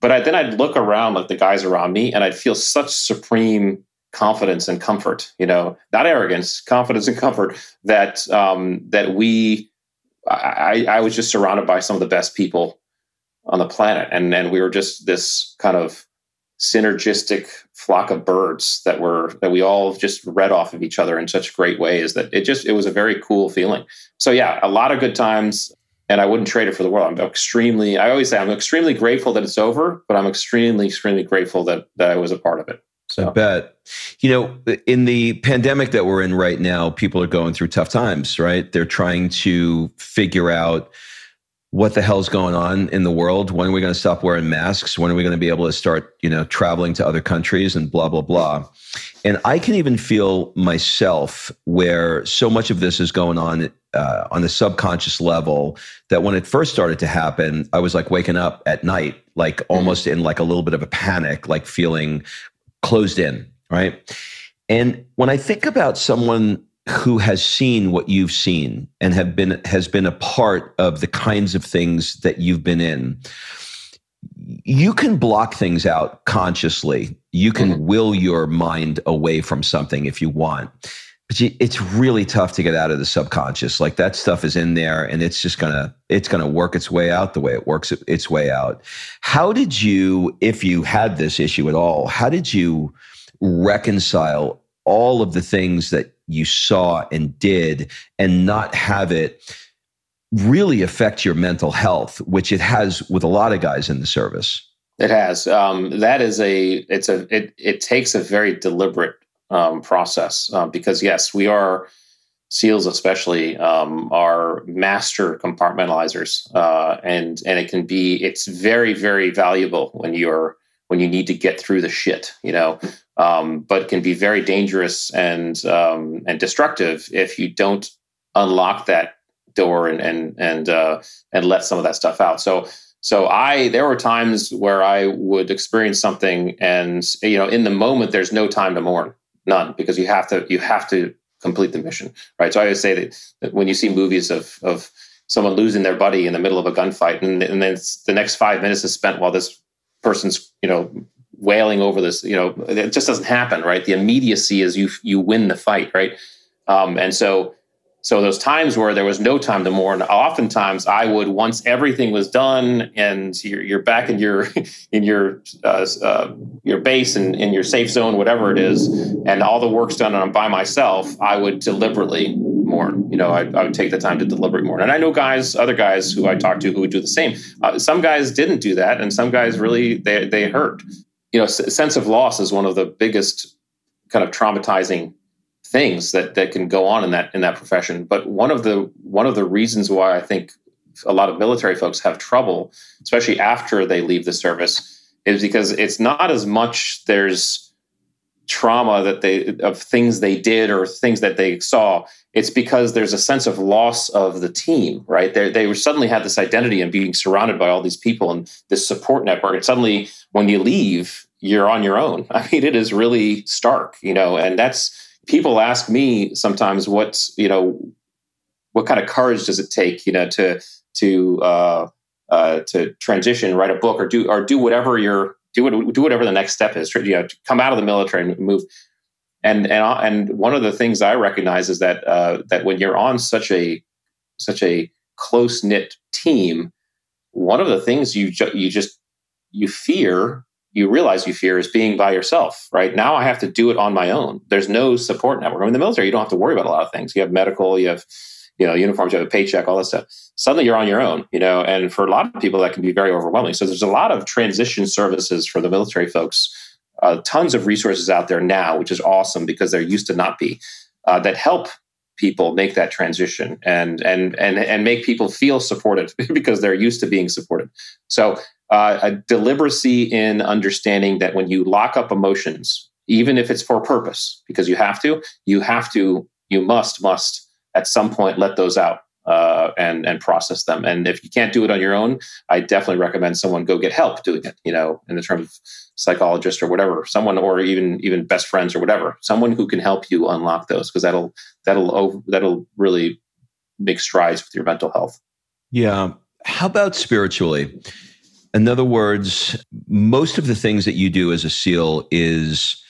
But I, then I'd look around like the guys around me, and I'd feel such supreme confidence and comfort. You know, not arrogance, confidence and comfort that um, that we I, I was just surrounded by some of the best people on the planet, and and we were just this kind of synergistic flock of birds that were that we all just read off of each other in such great ways that it just it was a very cool feeling. So yeah, a lot of good times, and I wouldn't trade it for the world. I'm extremely I always say I'm extremely grateful that it's over, but I'm extremely extremely grateful that that I was a part of it. So. I bet. You know, in the pandemic that we're in right now, people are going through tough times, right? They're trying to figure out what the hell's going on in the world. When are we going to stop wearing masks? When are we going to be able to start, you know, traveling to other countries and blah, blah, blah. And I can even feel myself where so much of this is going on uh, on the subconscious level that when it first started to happen, I was like waking up at night, like mm-hmm. almost in like a little bit of a panic, like feeling closed in, right? And when I think about someone who has seen what you've seen and have been has been a part of the kinds of things that you've been in, you can block things out consciously. You can mm-hmm. will your mind away from something if you want. But it's really tough to get out of the subconscious. Like that stuff is in there and it's just gonna it's gonna work its way out the way it works its way out. How did you, if you had this issue at all, how did you reconcile all of the things that you saw and did and not have it really affect your mental health, which it has with a lot of guys in the service? It has. Um, that is a. It's a. It it takes a very deliberate um, process uh, because yes, we are seals, especially um, are master compartmentalizers, uh, and and it can be it's very very valuable when you're when you need to get through the shit, you know, um, but can be very dangerous and um, and destructive if you don't unlock that door and and and uh, and let some of that stuff out. So so I there were times where I would experience something and you know in the moment there's no time to mourn none because you have to you have to complete the mission right? So i always say that, that when you see movies of of someone losing their buddy in the middle of a gunfight and, and then the next five minutes is spent while this person's you know wailing over this you know it just doesn't happen right? The immediacy is you you win the fight right? Um, and so so those times where there was no time to mourn, oftentimes I would once everything was done and you're, you're back in your in your uh, uh, your base and in your safe zone, whatever it is, and all the work's done and I'm by myself. I would deliberately mourn. You know, I, I would take the time to deliberately mourn. And I know guys, other guys who I talked to who would do the same. Uh, some guys didn't do that, and some guys really they they hurt. You know, sense of loss is one of the biggest kind of traumatizing things that that can go on in that in that profession. But one of the one of the reasons why I think a lot of military folks have trouble, especially after they leave the service, is because it's not as much there's trauma that they of things they did or things that they saw. It's because there's a sense of loss of the team, right? They they suddenly had this identity and being surrounded by all these people and this support network. And suddenly, when you leave, you're on your own. I mean, it is really stark, you know, and that's people ask me sometimes what's you know what kind of courage does it take you know to to uh, uh, to transition write a book or do or do whatever you're do what, do whatever the next step is. You know, come out of the military and move. And and and one of the things I recognize is that uh, that when you're on such a such a close knit team, one of the things you ju- you just you fear you realize you fear is being by yourself, right? Now I have to do it on my own. There's no support network. I mean, in the military, you don't have to worry about a lot of things. You have medical, you have, you know, uniforms, you have a paycheck, all that stuff. Suddenly you're on your own, you know, and for a lot of people, that can be very overwhelming. So there's a lot of transition services for the military folks, uh, tons of resources out there now, which is awesome because there used to not be, uh, that help people make that transition and and and and make people feel supported because they're used to being supported. So uh, a deliberacy in understanding that when you lock up emotions, even if it's for purpose, because you have to, you have to, you must, must at some point let those out uh, and and process them. And if you can't do it on your own, I definitely recommend someone go get help doing it. You know, in the terms of psychologist or whatever, someone or even even best friends or whatever, someone who can help you unlock those because that'll that'll that'll really make strides with your mental health. Yeah. How about spiritually? In other words, most of the things that you do as a SEAL is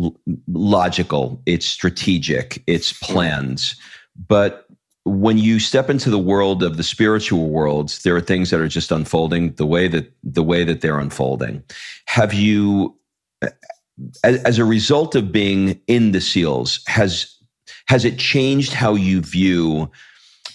l- logical, it's strategic, it's planned. But when you step into the world of the spiritual worlds, there are things that are just unfolding the way that the way that they're unfolding. Have you, as, as a result of being in the SEALs, has has it changed how you view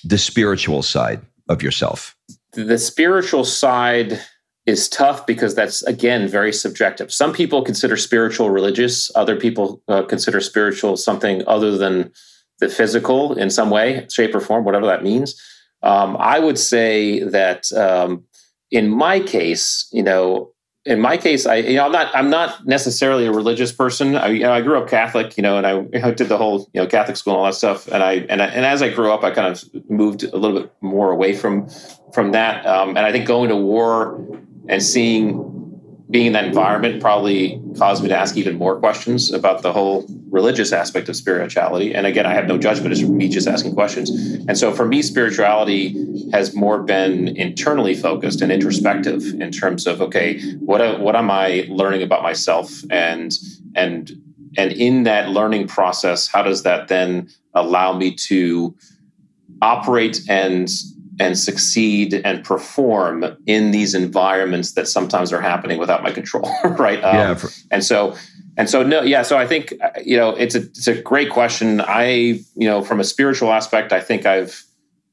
the spiritual side of yourself? The spiritual side is tough because that's again very subjective. Some people consider spiritual religious. Other people uh, consider spiritual something other than the physical in some way, shape, or form, whatever that means. Um, I would say that um, in my case, you know, in my case, I you know I'm not I'm not necessarily a religious person. I you know I grew up Catholic, you know, and I, you know, did the whole you know Catholic school and all that stuff. And I and I, and as I grew up, I kind of moved a little bit more away from from that. Um, and I think going to war and seeing being in that environment probably caused me to ask even more questions about the whole religious aspect of spirituality. And again, I have no judgment; it's me just asking questions. And so, for me, spirituality has more been internally focused and introspective in terms of okay, what what am I learning about myself, and and and in that learning process, how does that then allow me to operate and and succeed and perform in these environments that sometimes are happening without my control right? Um, yeah for- and so and so no yeah so i think uh, you know it's a it's a great question. I you know from a spiritual aspect i think i've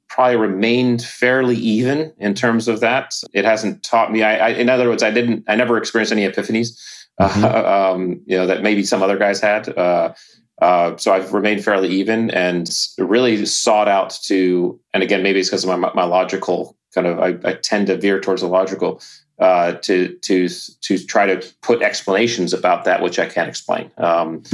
probably remained fairly even in terms of that. It hasn't taught me i, I in other words i didn't i never experienced any epiphanies mm-hmm. uh, um, you know that maybe some other guys had. Uh, uh, so I've remained fairly even and really sought out to, and again, maybe it's because of my, my logical kind of, I, I, tend to veer towards the logical, uh, to to to try to put explanations about that which I can't explain. Um,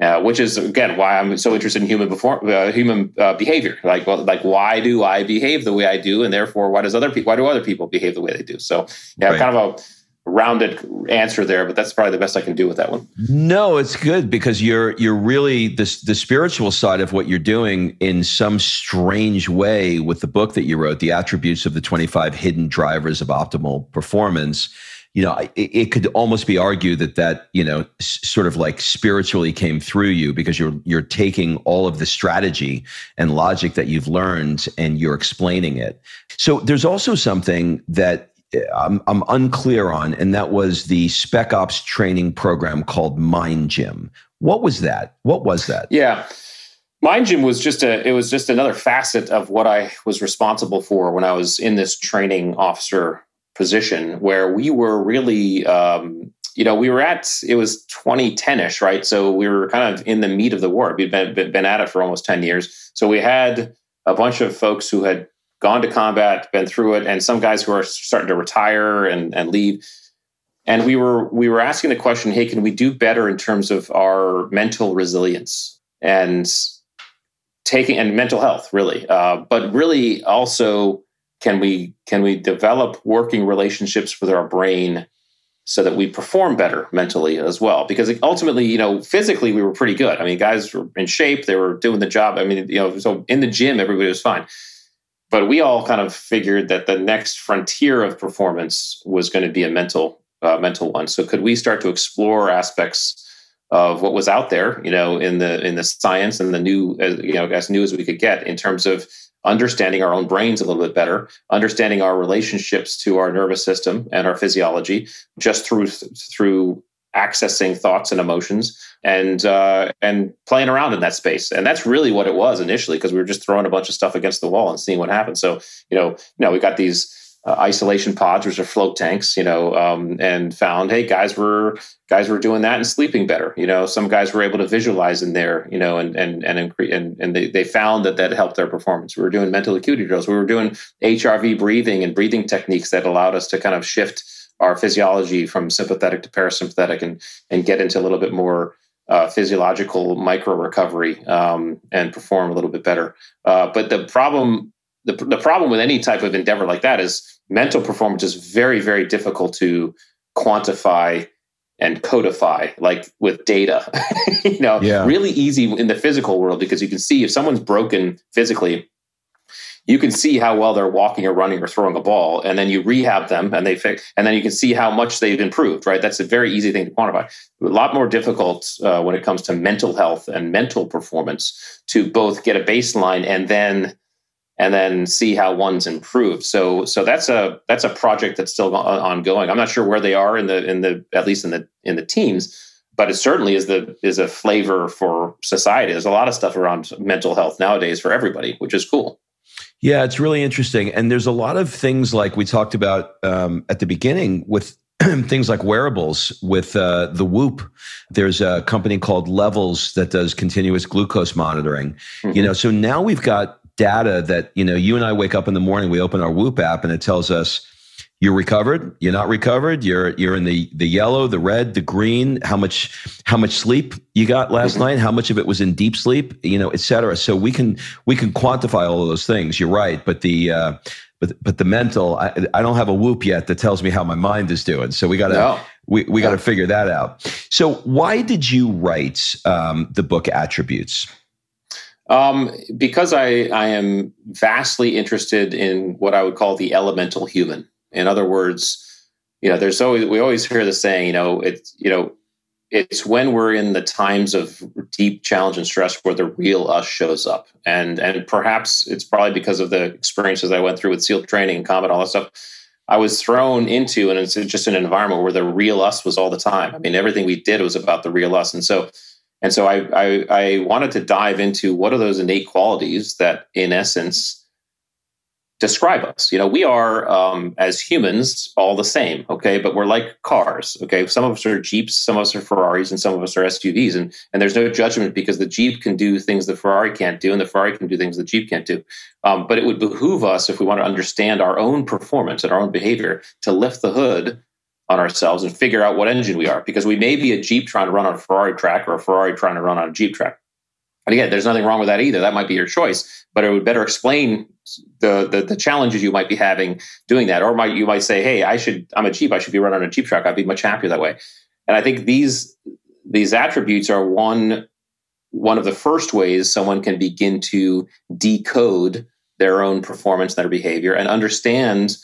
uh, which is again why I'm so interested in human before uh, human uh, behavior. Like, well, like why do I behave the way I do, and therefore why does other people why do other people behave the way they do? So yeah, right. kind of a rounded answer there, but that's probably the best I can do with that one. No, it's good because you're you're really the the spiritual side of what you're doing in some strange way with the book that you wrote, the attributes of the 25 hidden drivers of optimal performance. You know, it, it could almost be argued that that you know s- sort of like spiritually came through you because you're you're taking all of the strategy and logic that you've learned and you're explaining it. So there's also something that I'm, I'm unclear on, and that was the Spec Ops training program called Mind Gym. What was that? What was that? Yeah. Mind Gym was just a it was just another facet of what I was responsible for when I was in this training officer position where we were really um, you know we were at it was 2010ish right so we were kind of in the meat of the war we'd been, been at it for almost 10 years so we had a bunch of folks who had gone to combat, been through it, and some guys who are starting to retire and, and leave. And we were we were asking the question, hey, can we do better in terms of our mental resilience and taking and mental health, really, uh, but really also can we can we develop working relationships with our brain so that we perform better mentally as well? Because ultimately you know physically we were pretty good. I mean guys were in shape. They were doing the job. I mean you know so in the gym everybody was fine but we all kind of figured that the next frontier of performance was going to be a mental uh, mental one. So could we start to explore aspects of what was out there, you know, in the in the science and the new, you know, as new as we could get in terms of understanding our own brains a little bit better, understanding our relationships to our nervous system and our physiology, just through through accessing thoughts and emotions and uh, and playing around in that space. And that's really what it was initially because we were just throwing a bunch of stuff against the wall and seeing what happened. So you know, you know, we got these uh, isolation pods, which are float tanks, you know, um, and found, hey, guys were guys were doing that and sleeping better. You know, some guys were able to visualize in there, you know, and and and and, and they, they found that that helped their performance. We were doing mental acuity drills. We were doing HRV breathing and breathing techniques that allowed us to kind of shift our physiology from sympathetic to parasympathetic and and get into a little bit more uh, physiological micro recovery um, and perform a little bit better. Uh, but the problem the, the problem with any type of endeavor like that is mental performance is very, very difficult to quantify and codify like with data you know yeah. really easy in the physical world because you can see if someone's broken physically you can see how well they're walking or running or throwing a ball and then you rehab them and they fix and then you can see how much they've improved right that's a very easy thing to quantify a lot more difficult uh, when it comes to mental health and mental performance to both get a baseline and then and then see how one's improved. So so that's a that's a project that's still ongoing. I'm not sure where they are in the in the at least in the in the teams, but it certainly is the is a flavor for society. There's a lot of stuff around mental health nowadays for everybody, which is cool. Yeah, it's really interesting, and there's a lot of things like we talked about um, at the beginning with things like wearables with uh, the Whoop. There's a company called Levels that does continuous glucose monitoring. Mm-hmm. You know, so now we've got data that, you know, you and I wake up in the morning, we open our Whoop app and it tells us you're recovered, you're not recovered, you're you're in the the yellow, the red, the green, how much how much sleep you got last mm-hmm. night, how much of it was in deep sleep, you know, et cetera. So we can we can quantify all of those things. You're right, but the uh, but but the mental, I, I don't have a whoop yet that tells me how my mind is doing. So we got to no. we, we got to figure that out. So why did you write um, the book Attributes? Um, because I, I am vastly interested in what I would call the elemental human. In other words, you know, there's always we always hear the saying, you know, it's you know, it's when we're in the times of deep challenge and stress where the real us shows up. And and perhaps it's probably because of the experiences I went through with SEAL training and combat, all that stuff. I was thrown into, and it's just an environment where the real us was all the time. I mean, everything we did was about the real us. And so and so I, I, I wanted to dive into what are those innate qualities that, in essence, describe us. You know, we are um, as humans all the same, okay, but we're like cars, okay. Some of us are Jeeps, some of us are Ferraris, and some of us are SUVs, and and there's no judgment because the Jeep can do things the Ferrari can't do, and the Ferrari can do things the Jeep can't do. Um, but it would behoove us if we want to understand our own performance and our own behavior to lift the hood on ourselves and figure out what engine we are because we may be a Jeep trying to run on a Ferrari track or a Ferrari trying to run on a Jeep track. And again, there's nothing wrong with that either. That might be your choice, but it would better explain the, the, the challenges you might be having doing that. Or might you might say, "Hey, I should I'm a Jeep. I should be running a Jeep track. I'd be much happier that way." And I think these these attributes are one one of the first ways someone can begin to decode their own performance, their behavior, and understand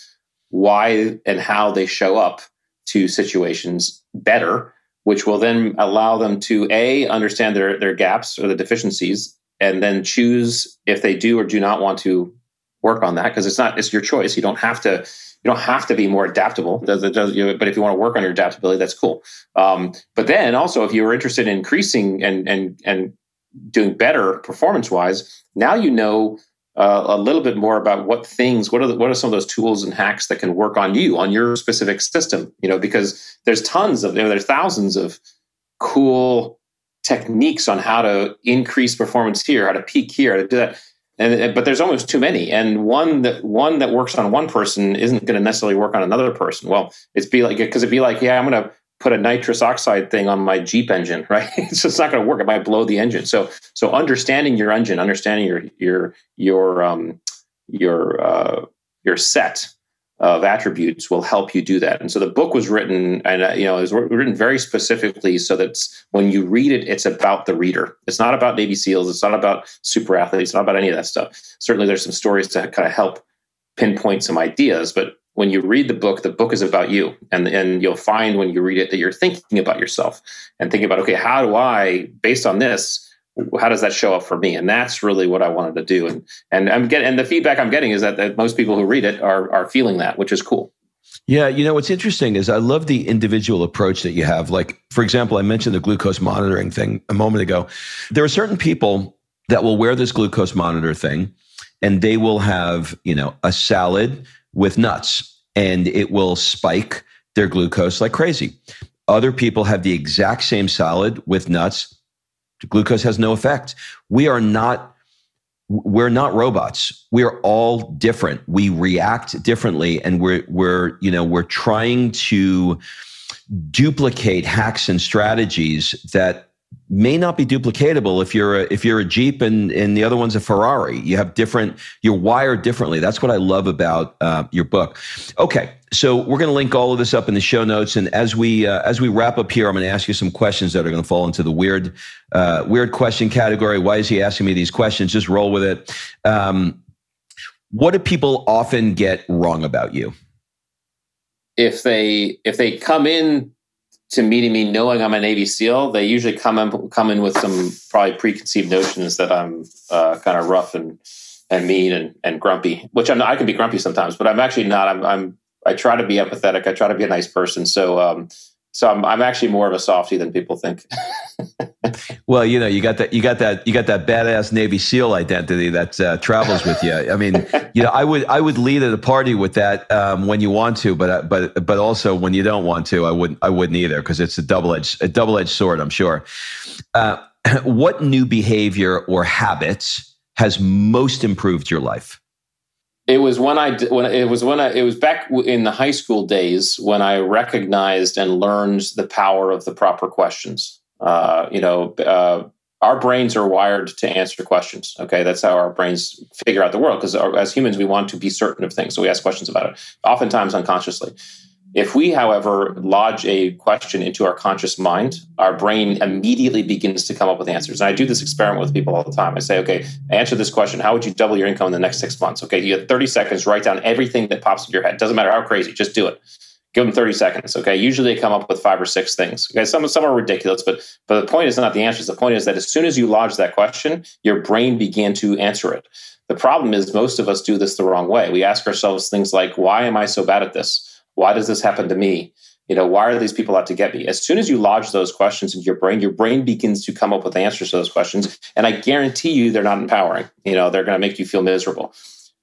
why and how they show up to situations better, which will then allow them to a understand their their gaps or the deficiencies, and then choose if they do or do not want to work on that because it's not it's your choice. You don't have to you don't have to be more adaptable. Does, does, but if you want to work on your adaptability, that's cool. Um, but then also, if you are interested in increasing and and and doing better performance wise, now you know uh, a little bit more about what things, what are the, what are some of those tools and hacks that can work on you on your specific system? You know, because there's tons of, you know, there's thousands of cool techniques on how to increase performance here, how to peak here, how to do that. And, but there's almost too many, and one that one that works on one person isn't going to necessarily work on another person. Well, it's be like because it'd be like, yeah, I'm going to put a nitrous oxide thing on my Jeep engine, right? so it's not going to work. It might blow the engine. So so understanding your engine, understanding your your your um your uh, your set of attributes will help you do that. And so the book was written, and uh, you know, it was written very specifically so that when you read it, it's about the reader. It's not about Navy SEALs. It's not about super athletes. It's not about any of that stuff. Certainly, there's some stories to kind of help pinpoint some ideas, but when you read the book, the book is about you. And, and you'll find when you read it that you're thinking about yourself and thinking about, okay, how do I, based on this, how does that show up for me? And that's really what I wanted to do. And and I'm getting and the feedback I'm getting is that, that most people who read it are are feeling that, which is cool. Yeah, you know what's interesting is I love the individual approach that you have. Like, for example, I mentioned the glucose monitoring thing a moment ago. There are certain people that will wear this glucose monitor thing and they will have, you know, a salad with nuts and it will spike their glucose like crazy. Other people have the exact same salad with nuts. Glucose has no effect. We are not we're not robots. We're all different. We react differently and we're we're you know, we're trying to duplicate hacks and strategies that may not be duplicatable if you're a, if you're a Jeep and and the other one's a Ferrari. You have different. You're wired differently. That's what I love about uh, your book. Okay, so we're going to link all of this up in the show notes, and as we uh, as we wrap up here, I'm going to ask you some questions that are going to fall into the weird uh, weird question category. Why is he asking me these questions? Just roll with it. Um, what do people often get wrong about you? If they if they come in to meeting me knowing I'm a Navy SEAL, they usually come in, come in with some probably preconceived notions that I'm uh, kind of rough and and mean and, and grumpy, which I'm not, I can be grumpy sometimes, but I'm actually not. I'm, I'm I try to be empathetic. I try to be a nice person. So um, so I'm, I'm actually more of a softie than people think. well, you know, you got that, you got that, you got that badass Navy SEAL identity that uh, travels with you. I mean, you know, I would, I would lead at a party with that um, when you want to, but, uh, but, but also when you don't want to, I wouldn't, I wouldn't either because it's a double edged, a double edged sword. I'm sure. Uh, what new behavior or habits has most improved your life? It was when I when it was when I it was back in the high school days when I recognized and learned the power of the proper questions. Uh, you know, uh, our brains are wired to answer questions. Okay, that's how our brains figure out the world. Because as humans, we want to be certain of things, so we ask questions about it, oftentimes unconsciously. If we, however, lodge a question into our conscious mind, our brain immediately begins to come up with answers. And I do this experiment with people all the time. I say, okay, answer this question. How would you double your income in the next six months? Okay, you have 30 seconds, write down everything that pops in your head. Doesn't matter how crazy, just do it. Give them 30 seconds. Okay. Usually they come up with five or six things. Okay. Some, some are ridiculous, but, but the point is not the answers. The point is that as soon as you lodge that question, your brain began to answer it. The problem is most of us do this the wrong way. We ask ourselves things like, why am I so bad at this? Why does this happen to me? You know, why are these people out to get me? As soon as you lodge those questions into your brain, your brain begins to come up with answers to those questions. And I guarantee you they're not empowering. You know, they're going to make you feel miserable.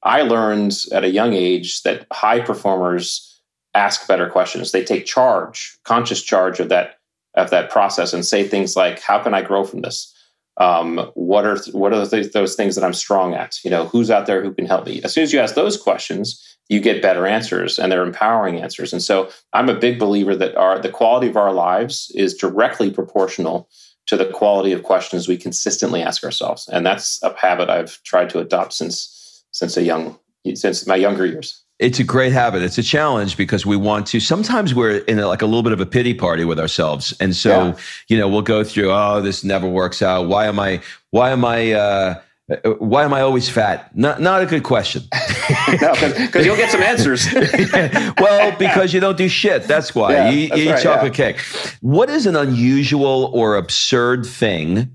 I learned at a young age that high performers ask better questions. They take charge, conscious charge of that of that process, and say things like, "How can I grow from this? Um, what are what are those, those things that I'm strong at? You know, who's out there who can help me?" As soon as you ask those questions, you get better answers and they're empowering answers. And so I'm a big believer that our the quality of our lives is directly proportional to the quality of questions we consistently ask ourselves. And that's a habit I've tried to adopt since since a young since my younger years. It's a great habit. It's a challenge because we want to. Sometimes we're in a, like a little bit of a pity party with ourselves, and so yeah. you know we'll go through. Oh, this never works out. Why am I? Why am I? Uh, uh, Uh, why am I always fat? Not not a good question. no, because you'll get some answers. well, because you don't do shit. That's why yeah, you, you eat right, chocolate yeah. cake. What is an unusual or absurd thing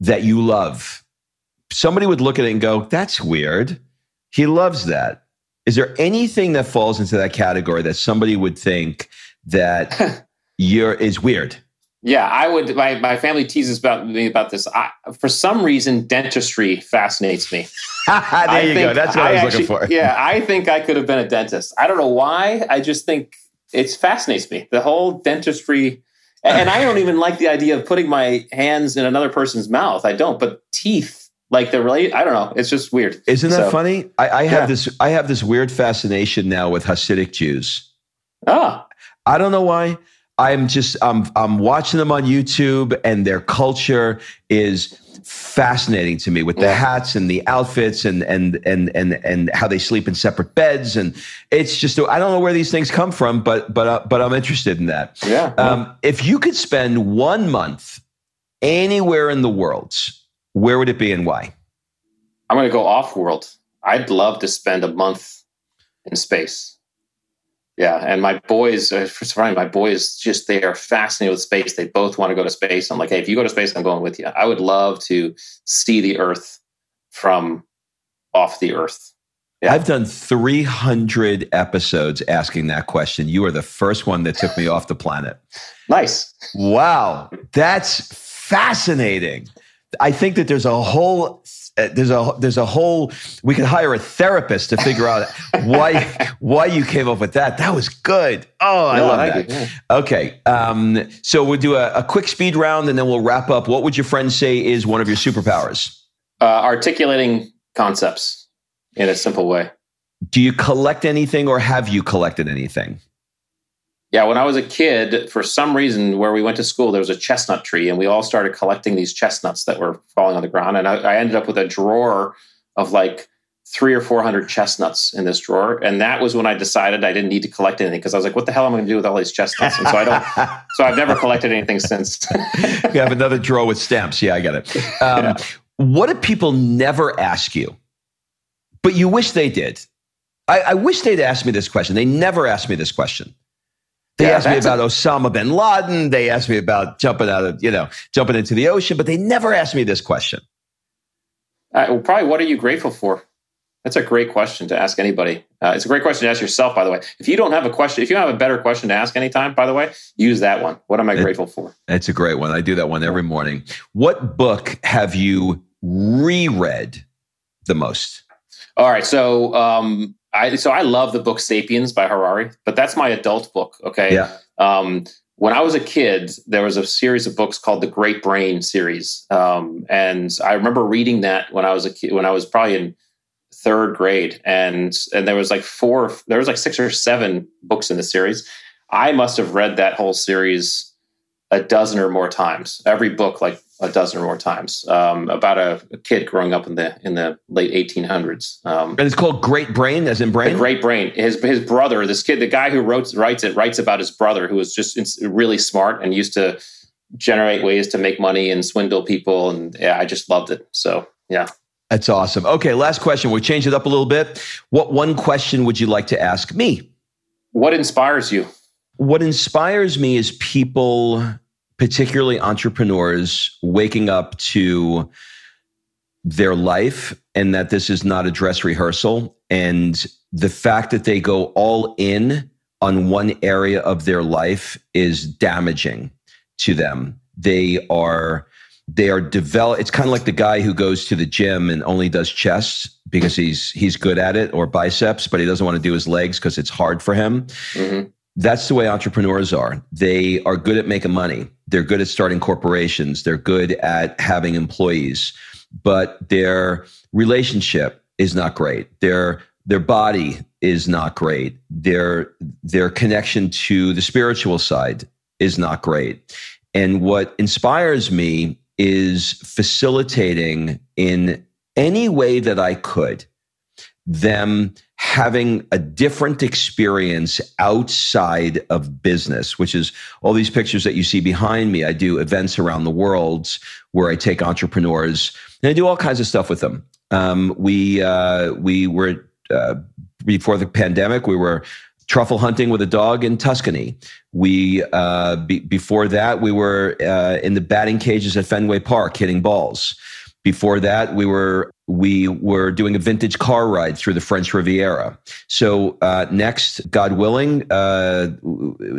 that you love? Somebody would look at it and go, "That's weird." He loves that. Is there anything that falls into that category that somebody would think that you're is weird? Yeah, I would. My, my family teases about me about this. I, for some reason, dentistry fascinates me. there I you go. That's what I, I was actually, looking for. yeah, I think I could have been a dentist. I don't know why. I just think it fascinates me. The whole dentistry, and I don't even like the idea of putting my hands in another person's mouth. I don't. But teeth, like the really, I don't know. It's just weird. Isn't that so, funny? I, I have yeah. this. I have this weird fascination now with Hasidic Jews. Ah, I don't know why. I'm just I'm I'm watching them on YouTube and their culture is fascinating to me with the hats and the outfits and and and and and how they sleep in separate beds and it's just I don't know where these things come from but but uh, but I'm interested in that. Yeah. Um, if you could spend one month anywhere in the world, where would it be and why? I'm going to go off world. I'd love to spend a month in space. Yeah, and my boys, uh, funny, my boys just they are fascinated with space. They both want to go to space. I'm like, hey, if you go to space, I'm going with you. I would love to see the Earth from off the Earth. Yeah. I've done 300 episodes asking that question. You are the first one that took me off the planet. Nice. Wow, that's fascinating. I think that there's a whole uh, there's a there's a whole we could hire a therapist to figure out why why you came up with that. That was good. Oh, I no, love I that. yeah. Okay, um, so we'll do a, a, quick speed round and then we'll wrap up. What would your friend say is one of your superpowers? Uh, articulating concepts in a simple way. Do you collect anything or have you collected anything? Yeah, when I was a kid, for some reason, where we went to school, there was a chestnut tree, and we all started collecting these chestnuts that were falling on the ground. And I, I ended up with a drawer of like three or four hundred chestnuts in this drawer, and that was when I decided I didn't need to collect anything because I was like, "What the hell am I going to do with all these chestnuts?" And so I don't. so I've never collected anything since. you have another drawer with stamps. Yeah, I get it. Um, yeah. What do people never ask you, but you wish they did? I, I wish they'd ask me this question. They never ask me this question. They yeah, asked me about a- Osama bin Laden. They asked me about jumping out of, you know, jumping into the ocean, but they never asked me this question. Uh, well, probably, what are you grateful for? That's a great question to ask anybody. Uh, it's a great question to ask yourself, by the way. If you don't have a question, if you have a better question to ask anytime, by the way, use that one. What am I it, grateful for? It's a great one. I do that one every morning. What book have you reread the most? All right. So um, I so I love the book Sapiens by Harari, but that's my adult book. Okay. Yeah. Um, when I was a kid, there was a series of books called the Great Brain series, um, and I remember reading that when I was a kid. When I was probably in third grade, and and there was like four, there was like six or seven books in the series. I must have read that whole series a dozen or more times. Every book, like a dozen or more times um, about a, a, kid growing up in the in the late 1800s. Um, and it's called Great Brain, as in brain. Great Brain. His his brother, this kid, the guy who wrote writes it, writes about his brother who was just really smart and used to generate ways to make money and swindle people. And yeah, I just loved it. So yeah. That's awesome. Okay, last question. We'll change it up a little bit. What one question would you like to ask me? What inspires you? What inspires me is people particularly entrepreneurs waking up to their life and that this is not a dress rehearsal and the fact that they go all in on one area of their life is damaging to them. They are they are develop it's kind of like the guy who goes to the gym and only does chest because he's he's good at it or biceps but he doesn't want to do his legs because it's hard for him. Mm-hmm that's the way entrepreneurs are. They are good at making money. They're good at starting corporations. They're good at having employees, but their relationship is not great. Their their body is not great. Their their connection to the spiritual side is not great. And what inspires me is facilitating in any way that I could them having a different experience outside of business, which is all these pictures that you see behind me. I do events around the world where I take entrepreneurs and I do all kinds of stuff with them. Um, we uh, we were uh, before the pandemic, we were truffle hunting with a dog in Tuscany. We uh, be, before that, we were uh, in the batting cages at Fenway Park hitting balls. Before that, we were we were doing a vintage car ride through the French Riviera. So uh, next, God willing, uh,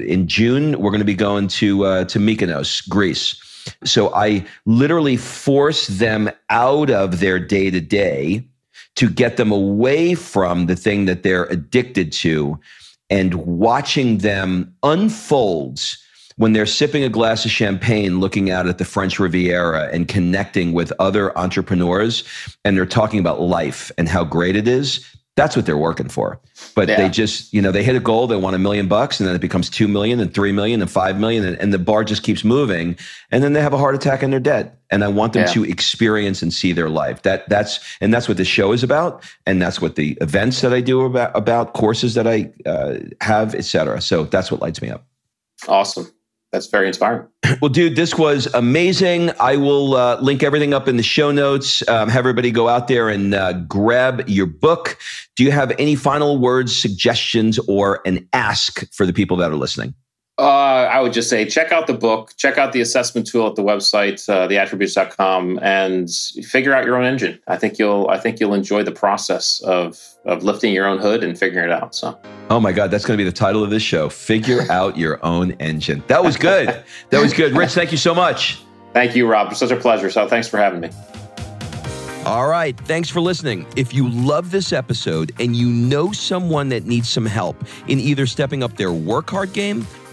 in June we're going to be going to uh, to Mykonos, Greece. So I literally force them out of their day to day to get them away from the thing that they're addicted to, and watching them unfolds when they're sipping a glass of champagne, looking out at the French Riviera and connecting with other entrepreneurs, and they're talking about life and how great it is, that's what they're working for. But yeah. they just, you know, they hit a goal, they want a million bucks, and then it becomes two million and three million and five million, and, and the bar just keeps moving. And then they have a heart attack and they're dead. And I want them yeah. to experience and see their life. That that's and that's what the show is about, and that's what the events that I do about about courses that I uh, have, etc. So that's what lights me up. Awesome. That's very inspiring. Well, dude, this was amazing. I will uh, link everything up in the show notes. Um, have everybody go out there and uh, grab your book. Do you have any final words, suggestions, or an ask for the people that are listening? Uh, I would just say check out the book, check out the assessment tool at the website, uh, theattributes.com, and figure out your own engine. I think you'll I think you'll enjoy the process of of lifting your own hood and figuring it out. So, oh my God, that's going to be the title of this show: "Figure Out Your Own Engine." That was good. that was good, Rich. Thank you so much. Thank you, Rob. It's such a pleasure. So, thanks for having me. All right. Thanks for listening. If you love this episode and you know someone that needs some help in either stepping up their work hard game